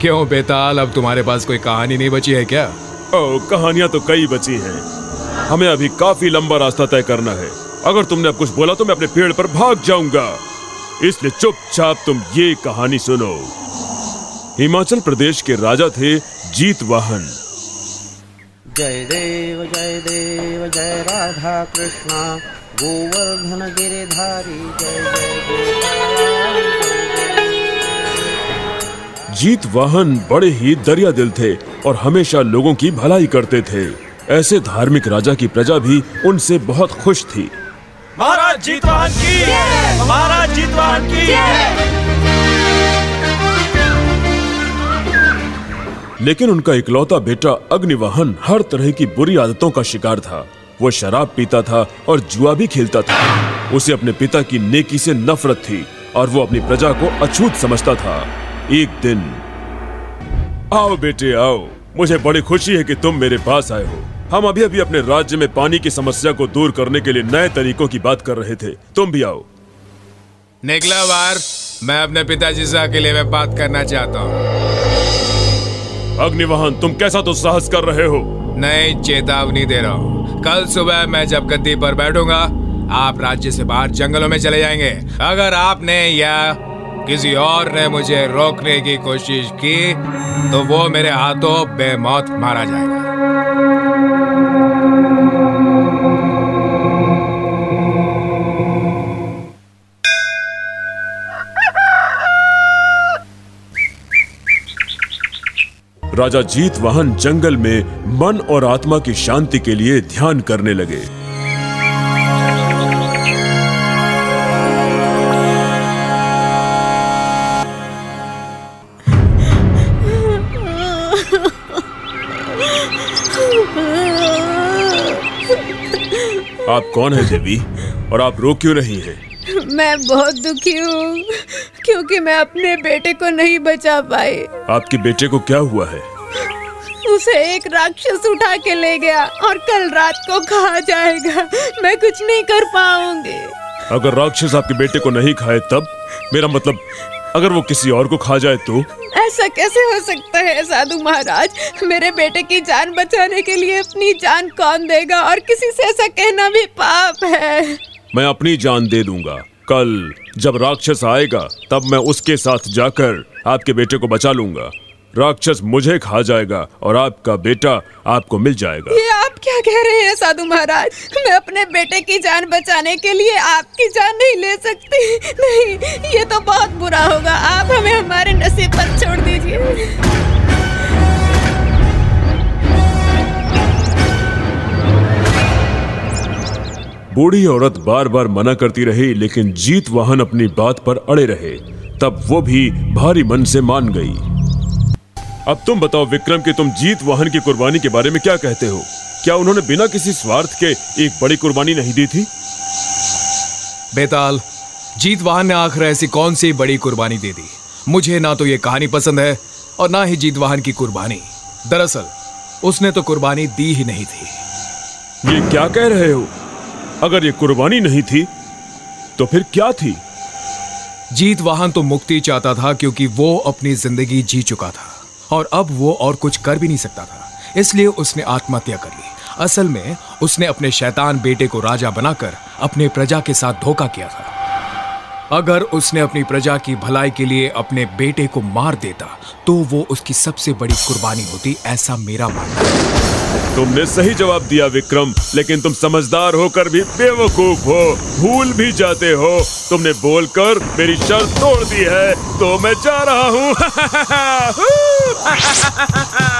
क्यों बेताल? अब तुम्हारे पास कोई कहानी नहीं बची है क्या? ओ कहानियाँ तो कई बची हैं। हमें अभी काफ़ी लंबा रास्ता तय करना है। अगर तुमने अब कुछ बोला तो मैं अपने पेड़ पर भाग जाऊँगा। इसलिए चुपचाप तुम ये कहानी सुनो। हिमाचल प्रदेश के राजा थे जीत वाहन। जय देव जय देव जय राधा कृष्णा। गोवर्धन गिरिधारी जय जय जीत वाहन बड़े ही दरिया दिल थे और हमेशा लोगों की भलाई करते थे। ऐसे धार्मिक राजा की प्रजा भी उनसे बहुत खुश थी। महाराज जीतवाहन की महाराज जीतवाहन की लेकिन उनका इकलौता बेटा अग्निवाहन हर तरह की बुरी आदतों का शिकार था। वो शराब पीता था और जुआ भी खेलता था। उसे अपने पिता की नेकी से नफरत थी और वो अपनी प्रजा को अछूत समझता था। एक दिन। आओ बेटे आओ। मुझे बड़ी खुशी है कि तुम मेरे पास आए हो। हम अभी अभी अपने राज्य में पानी की समस्या को दूर करने के लिए नए तरीकों की बात कर रहे थे। तुम भी आओ। निकला बाहर मैं अपने पिताजी से अकेले में बात करना चाहता हूँ। अग्निवाहन तुम कैसा तो साहस कर रहे हो? नई चेतावनी दे रहा हूँ। कल सुबह मैं जब गद्दी पर बैठूँगा आप राज्य से बाहर जंगलों में चले जाएँगे। अगर आपने या किसी और ने मुझे रोकने की कोशिश की तो वो मेरे हाथों बेमौत मारा जाएगा। राजा जीत वाहन जंगल में मन और आत्मा की शांति के लिए ध्यान करने लगे। आप कौन है देवी? और आप रो क्यों रही हैं? मैं बहुत दुखी हूँ क्योंकि मैं अपने बेटे को नहीं बचा पाई। आपके बेटे को क्या हुआ है? उसे एक राक्षस उठा के ले गया और कल रात को खा जाएगा। मैं कुछ नहीं कर पाऊँगी। अगर राक्षस आपके बेटे को नहीं खाए तब मेरा मतलब अगर वो किसी और को खा जाए तो? ऐसा कैसे हो सकता है साधु महाराज? मेरे बेटे की जान बचाने के लिए अपनी जान कौन देगा और किसी से ऐसा कहना भी पाप है। मैं अपनी जान दे दूँगा। कल जब राक्षस आएगा तब मैं उसके साथ जाकर आपके बेटे को बचा लूँगा। राक्षस मुझे खा जाएगा और आपका बेटा आपको मिल जाएगा। ये आप क्या कह रहे हैं साधु महाराज? मैं अपने बेटे की जान बचाने के लिए आपकी जान नहीं ले सकती। नहीं ये तो बहुत बुरा होगा। आप हमें हमारे नसीब पर बूढ़ी औरत बार बार मना करती रही लेकिन जीत वाहन अपनी बात पर अड़े रहे। तब वो भी भारी मन से मान गई। अब तुम बताओ विक्रम कि तुम जीत वाहन की कुर्बानी के बारे में क्या कहते हो? क्या उन्होंने बिना किसी स्वार्थ के एक बड़ी कुर्बानी नहीं दी थी? बेताल जीत वाहन ने आखिर ऐसी कौन सी बड़ी कुर्बानी दे दी? मुझे ना तो ये कहानी पसंद है और ना ही जीत वाहन की कुर्बानी। दरअसल उसने तो कुर्बानी दी ही नहीं थी। ये क्या कह रहे हो? अगर ये कुर्बानी नहीं थी तो फिर क्या थी? जीत वाहन तो मुक्ति चाहता था, क्योंकि वो अपनी ज़िंदगी जी चुका था, और अब वो और कुछ कर भी नहीं सकता था। इसलिए उसने आत्महत्या कर ली। असल में, उसने अपने शैतान बेटे को राजा बनाकर अपने प्रजा के साथ धोखा किया था। अगर उसने अपनी प्रजा की भलाई के लिए अपने बेटे को मार देता तो वो उसकी सबसे बड़ी कुर्बानी होती, ऐसा मेरा मानना है। तुमने सही जवाब दिया, विक्रम। लेकिन तुम समझदार होकर भी बेवकूफ़ हो। भूल भी जाते हो। तुमने बोलकर मेरी शर्त तोड़ दी है तो मैं जा रहा हूँ।